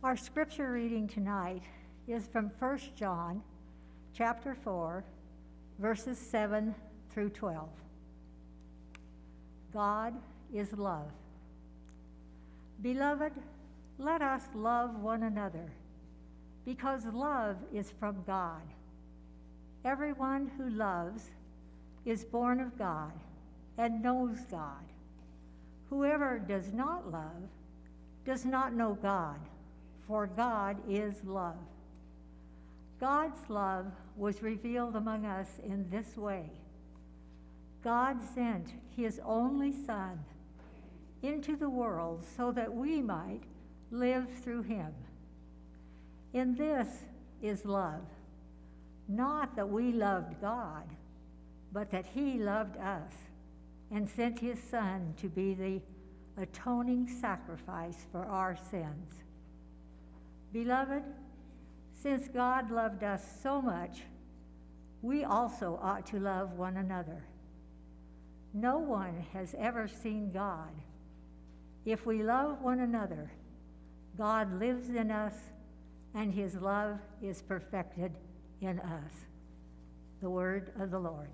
Our scripture reading tonight is from 1 John chapter 4 verses 7 through 12. God is love. Beloved, let us love one another because love is from God. Everyone who loves is born of God and knows God. Whoever does not love does not know God, for God is love. God's love was revealed among us in this way God sent his only Son into the world so that we might live through him. In this is love, not that we loved God, but that he loved us and sent his Son to be the atoning sacrifice for our sins. Beloved, since God loved us so much, we also ought to love one another. No one has ever seen God. If we love one another, God lives in us and his love is perfected in us. The word of the Lord.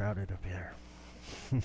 Crowded up here.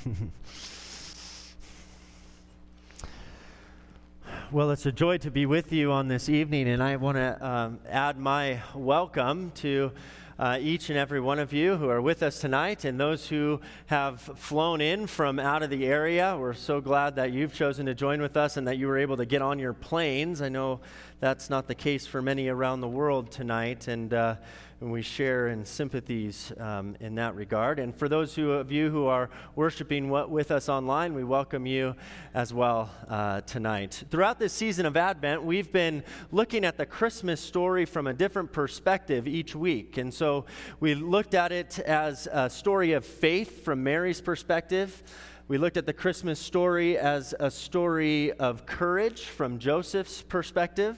Well, it's a joy to be with you on this evening, and I want to um, add my welcome to uh, each and every one of you who are with us tonight and those who have flown in from out of the area. We're so glad that you've chosen to join with us and that you were able to get on your planes. I know that's not the case for many around the world tonight, and, uh, and we share in sympathies um, in that regard. And for those who, of you who are worshiping with us online, we welcome you as well uh, tonight. Throughout this season of Advent, we've been looking at the Christmas story from a different perspective each week. And so we looked at it as a story of faith from Mary's perspective. We looked at the Christmas story as a story of courage from Joseph's perspective,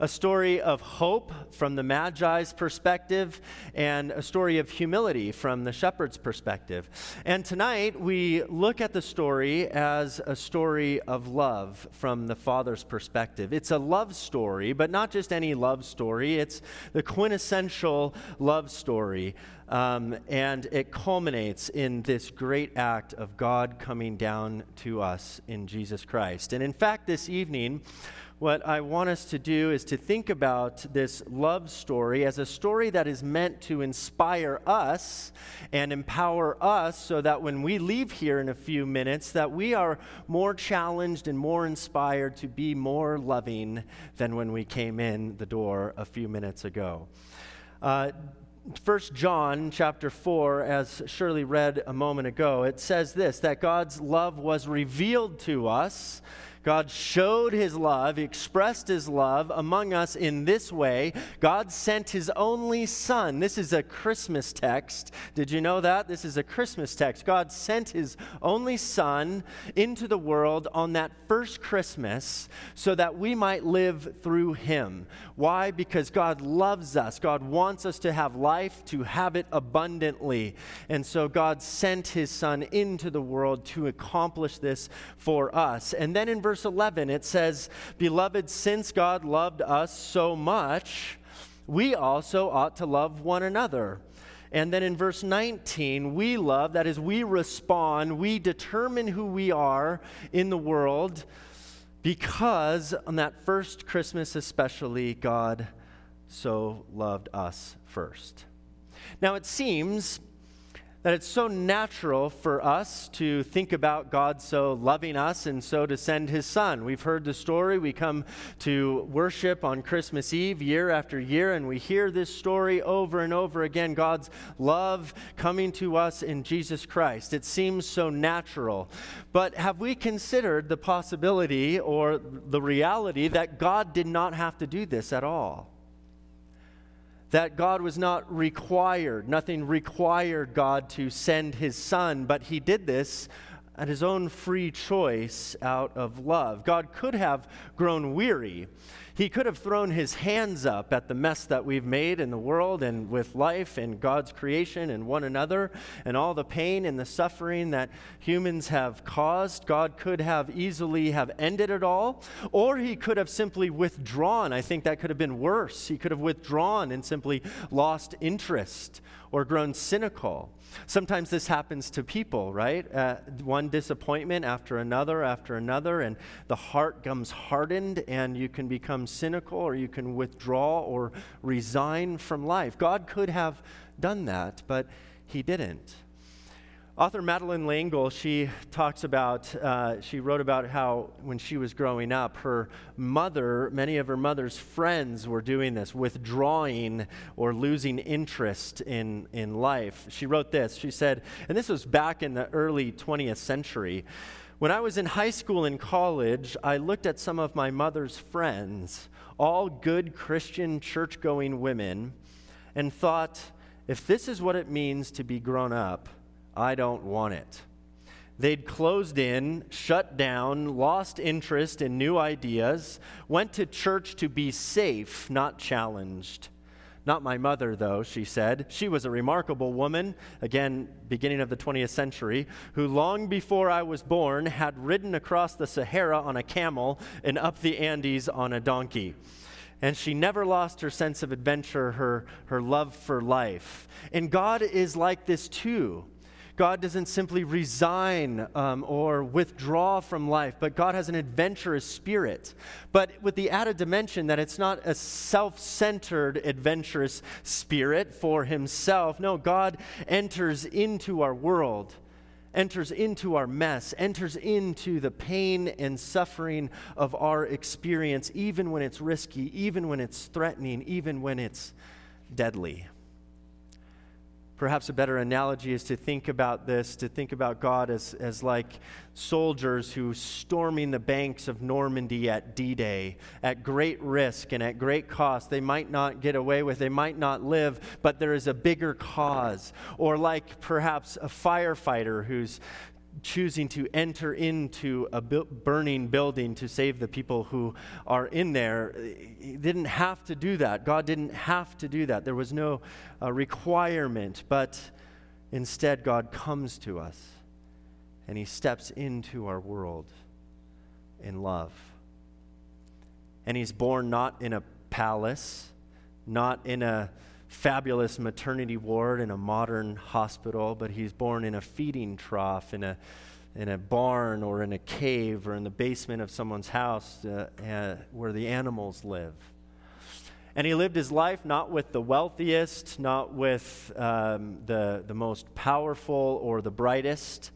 a story of hope from the Magi's perspective, and a story of humility from the shepherd's perspective. And tonight we look at the story as a story of love from the Father's perspective. It's a love story, but not just any love story, it's the quintessential love story um, and it culminates in this great act of God coming down to us in Jesus Christ. And in fact, this evening, what I want us to do is to think about this love story as a story that is meant to inspire us and empower us so that when we leave here in a few minutes that we are more challenged and more inspired to be more loving than when we came in the door a few minutes ago. Uh, First John chapter 4, as Shirley read a moment ago, it says this that God's love was revealed to us God showed his love, he expressed his love among us in this way. God sent his only son. This is a Christmas text. Did you know that? This is a Christmas text. God sent his only son into the world on that first Christmas so that we might live through him. Why? Because God loves us. God wants us to have life, to have it abundantly. And so God sent his son into the world to accomplish this for us. And then in verse verse 11, it says, Beloved, since God loved us so much, we also ought to love one another. And then in verse 19, we love, that is, we respond, we determine who we are in the world because on that first Christmas, especially, God so loved us first. Now, it seems that it's so natural for us to think about God so loving us and so to send his son. We've heard the story. We come to worship on Christmas Eve year after year, and we hear this story over and over again God's love coming to us in Jesus Christ. It seems so natural. But have we considered the possibility or the reality that God did not have to do this at all? That God was not required, nothing required God to send his son, but he did this at his own free choice out of love. God could have grown weary. He could have thrown his hands up at the mess that we've made in the world and with life and God's creation and one another and all the pain and the suffering that humans have caused. God could have easily have ended it all, or he could have simply withdrawn. I think that could have been worse. He could have withdrawn and simply lost interest or grown cynical. Sometimes this happens to people, right? Uh, one disappointment after another after another, and the heart comes hardened, and you can become cynical or you can withdraw or resign from life. God could have done that, but He didn't. Author Madeleine L'Engle, she talks about, uh, she wrote about how when she was growing up, her mother, many of her mother's friends were doing this, withdrawing or losing interest in, in life. She wrote this. She said, and this was back in the early 20th century. When I was in high school and college, I looked at some of my mother's friends, all good Christian church going women, and thought, if this is what it means to be grown up, I don't want it. They'd closed in, shut down, lost interest in new ideas, went to church to be safe, not challenged. Not my mother, though, she said. She was a remarkable woman, again, beginning of the 20th century, who long before I was born had ridden across the Sahara on a camel and up the Andes on a donkey. And she never lost her sense of adventure, her, her love for life. And God is like this too. God doesn't simply resign um, or withdraw from life, but God has an adventurous spirit. But with the added dimension that it's not a self centered, adventurous spirit for himself. No, God enters into our world enters into our mess, enters into the pain and suffering of our experience, even when it's risky, even when it's threatening, even when it's deadly. Perhaps a better analogy is to think about this, to think about God as, as like soldiers who storming the banks of Normandy at D Day at great risk and at great cost. They might not get away with, they might not live, but there is a bigger cause. Or like perhaps a firefighter who's choosing to enter into a bu- burning building to save the people who are in there. He didn't have to do that. God didn't have to do that. There was no uh, requirement, but instead, God comes to us and He steps into our world in love. And He's born not in a palace, not in a fabulous maternity ward in a modern hospital, but he's born in a feeding trough, in a, in a barn, or in a cave, or in the basement of someone's house uh, uh, where the animals live. And he lived his life not with the wealthiest, not with um, the, the most powerful or the brightest,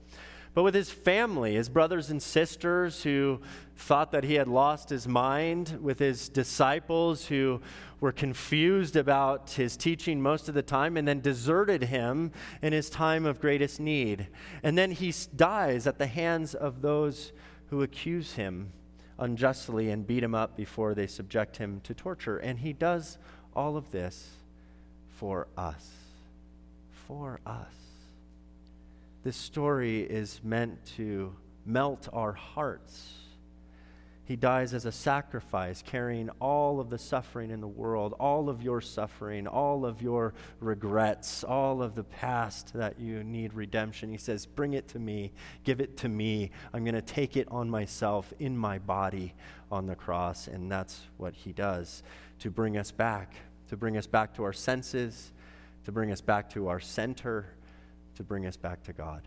but with his family, his brothers and sisters who thought that he had lost his mind, with his disciples who were confused about his teaching most of the time and then deserted him in his time of greatest need. And then he dies at the hands of those who accuse him unjustly and beat him up before they subject him to torture. And he does all of this for us. For us. This story is meant to melt our hearts. He dies as a sacrifice, carrying all of the suffering in the world, all of your suffering, all of your regrets, all of the past that you need redemption. He says, Bring it to me, give it to me. I'm going to take it on myself in my body on the cross. And that's what he does to bring us back, to bring us back to our senses, to bring us back to our center to bring us back to God.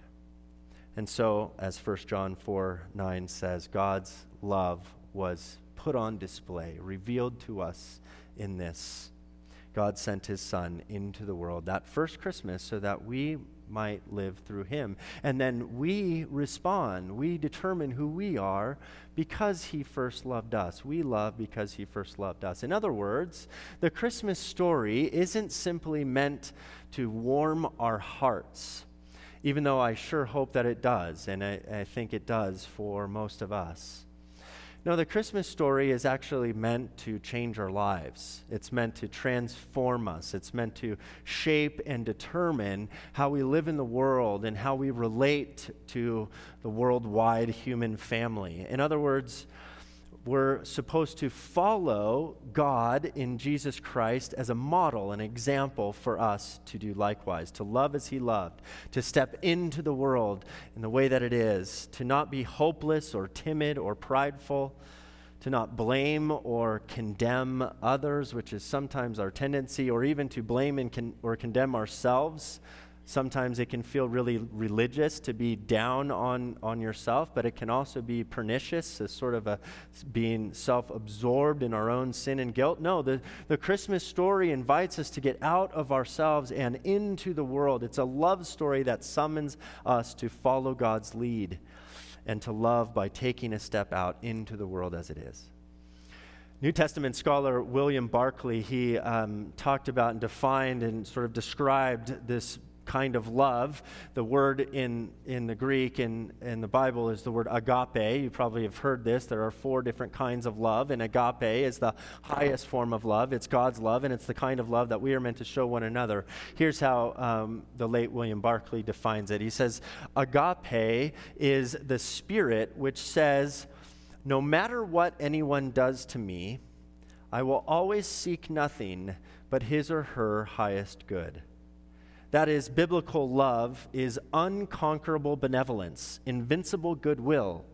And so, as 1 John 4 9 says, God's love was put on display, revealed to us in this. God sent his Son into the world that first Christmas so that we might live through him. And then we respond. We determine who we are because he first loved us. We love because he first loved us. In other words, the Christmas story isn't simply meant to warm our hearts, even though I sure hope that it does, and I, I think it does for most of us. No, the Christmas story is actually meant to change our lives. It's meant to transform us. It's meant to shape and determine how we live in the world and how we relate to the worldwide human family. In other words, we're supposed to follow God in Jesus Christ as a model, an example for us to do likewise, to love as He loved, to step into the world in the way that it is, to not be hopeless or timid or prideful, to not blame or condemn others, which is sometimes our tendency, or even to blame and con- or condemn ourselves Sometimes it can feel really religious to be down on, on yourself, but it can also be pernicious, as sort of a being self absorbed in our own sin and guilt. No, the, the Christmas story invites us to get out of ourselves and into the world. It's a love story that summons us to follow God's lead and to love by taking a step out into the world as it is. New Testament scholar William Barclay, he um, talked about and defined and sort of described this kind of love. The word in, in the Greek and in, in the Bible is the word agape. You probably have heard this. There are four different kinds of love, and agape is the highest form of love. It's God's love, and it's the kind of love that we are meant to show one another. Here's how um, the late William Barclay defines it He says, Agape is the spirit which says, No matter what anyone does to me, I will always seek nothing but his or her highest good. That is, biblical love is unconquerable benevolence, invincible goodwill.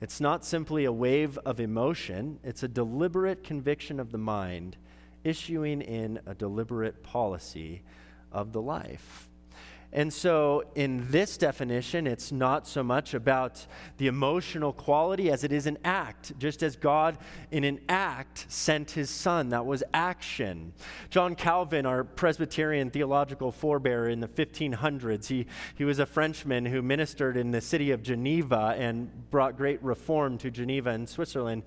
It's not simply a wave of emotion, it's a deliberate conviction of the mind, issuing in a deliberate policy of the life. And so, in this definition, it's not so much about the emotional quality as it is an act, just as God, in an act, sent his son. That was action. John Calvin, our Presbyterian theological forebearer in the 1500s, he, he was a Frenchman who ministered in the city of Geneva and brought great reform to Geneva in Switzerland.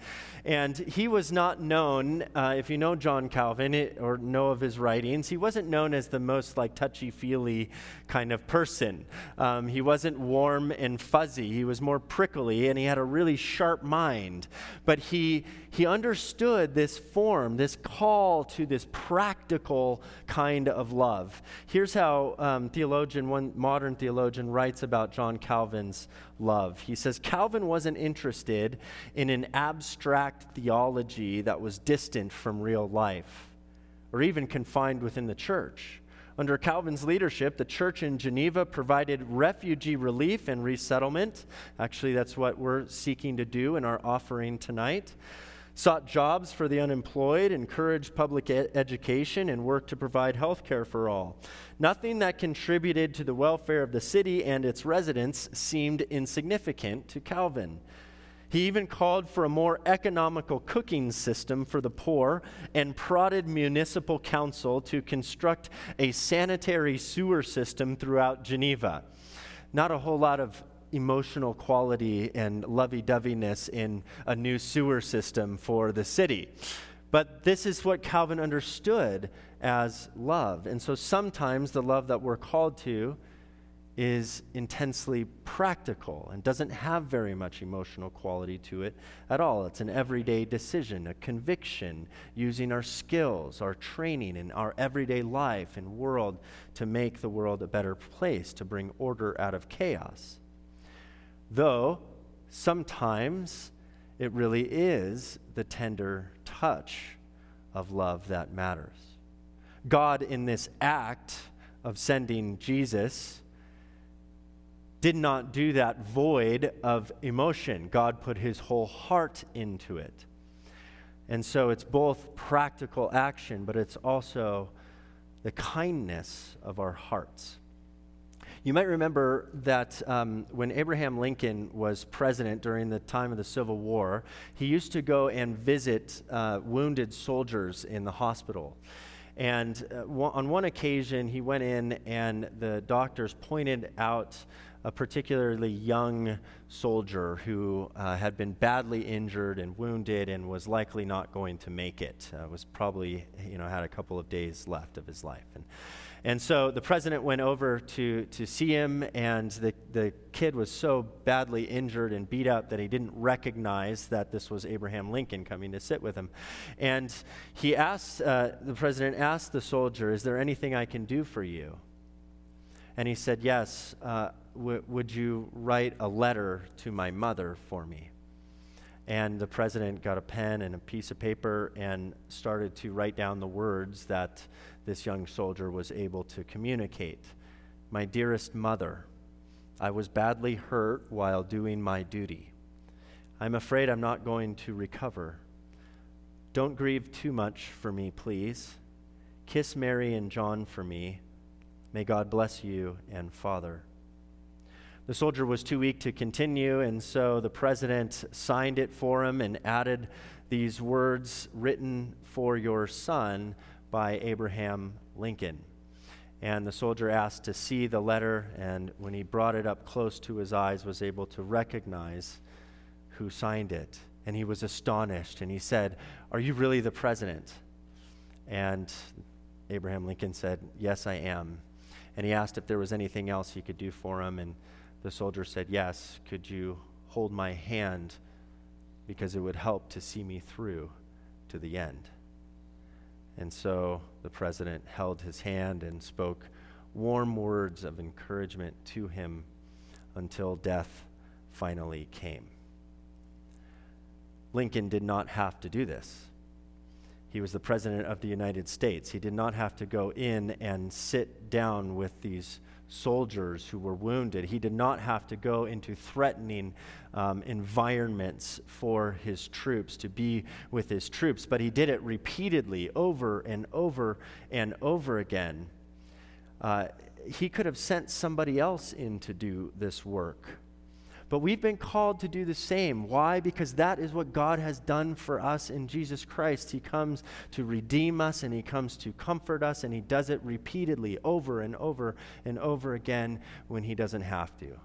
And he was not known, uh, if you know John Calvin it, or know of his writings, he wasn't known as the most like touchy feely kind of person. Um, he wasn't warm and fuzzy. He was more prickly and he had a really sharp mind. But he, he understood this form, this call to this practical kind of love. Here's how um, theologian, one modern theologian, writes about John Calvin's love. He says Calvin wasn't interested in an abstract theology that was distant from real life or even confined within the church. Under Calvin's leadership, the church in Geneva provided refugee relief and resettlement. Actually, that's what we're seeking to do in our offering tonight. Sought jobs for the unemployed, encouraged public education, and worked to provide health care for all. Nothing that contributed to the welfare of the city and its residents seemed insignificant to Calvin. He even called for a more economical cooking system for the poor and prodded municipal council to construct a sanitary sewer system throughout Geneva. Not a whole lot of emotional quality and lovey doveyness in a new sewer system for the city. But this is what Calvin understood as love. And so sometimes the love that we're called to is intensely practical and doesn't have very much emotional quality to it at all. It's an everyday decision, a conviction, using our skills, our training, and our everyday life and world to make the world a better place, to bring order out of chaos. Though sometimes it really is the tender touch of love that matters. God, in this act of sending Jesus, did not do that void of emotion. God put his whole heart into it. And so it's both practical action, but it's also the kindness of our hearts. You might remember that um, when Abraham Lincoln was president during the time of the Civil War, he used to go and visit uh, wounded soldiers in the hospital. And uh, on one occasion, he went in and the doctors pointed out a particularly young soldier who uh, had been badly injured and wounded and was likely not going to make it. Uh, was probably, you know, had a couple of days left of his life. And, and so the president went over to, to see him, and the, the kid was so badly injured and beat up that he didn't recognize that this was Abraham Lincoln coming to sit with him. And he asked, uh, the president asked the soldier, Is there anything I can do for you? And he said, Yes, uh, w- would you write a letter to my mother for me? And the president got a pen and a piece of paper and started to write down the words that this young soldier was able to communicate. My dearest mother, I was badly hurt while doing my duty. I'm afraid I'm not going to recover. Don't grieve too much for me, please. Kiss Mary and John for me. May God bless you and Father. The soldier was too weak to continue, and so the president signed it for him and added these words written for your son by Abraham Lincoln. And the soldier asked to see the letter, and when he brought it up close to his eyes, was able to recognize who signed it. And he was astonished, and he said, Are you really the president? And Abraham Lincoln said, Yes, I am. And he asked if there was anything else he could do for him, and the soldier said, Yes, could you hold my hand because it would help to see me through to the end? And so the president held his hand and spoke warm words of encouragement to him until death finally came. Lincoln did not have to do this. He was the president of the United States. He did not have to go in and sit down with these soldiers who were wounded. He did not have to go into threatening um, environments for his troops, to be with his troops, but he did it repeatedly, over and over and over again. Uh, he could have sent somebody else in to do this work. But we've been called to do the same. Why? Because that is what God has done for us in Jesus Christ. He comes to redeem us and He comes to comfort us, and He does it repeatedly over and over and over again when He doesn't have to.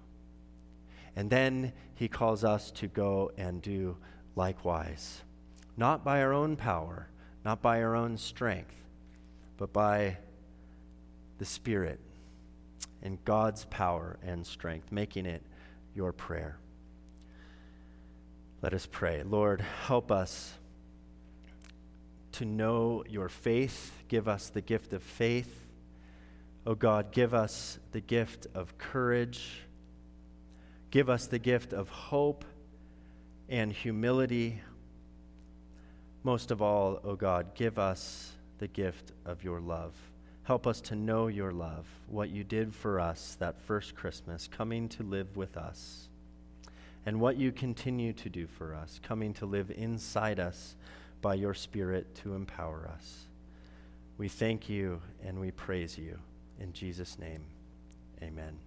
And then He calls us to go and do likewise. Not by our own power, not by our own strength, but by the Spirit and God's power and strength, making it your prayer. Let us pray. Lord, help us to know your faith. Give us the gift of faith. Oh God, give us the gift of courage. Give us the gift of hope and humility. Most of all, O oh God, give us the gift of your love. Help us to know your love, what you did for us that first Christmas, coming to live with us, and what you continue to do for us, coming to live inside us by your Spirit to empower us. We thank you and we praise you. In Jesus' name, amen.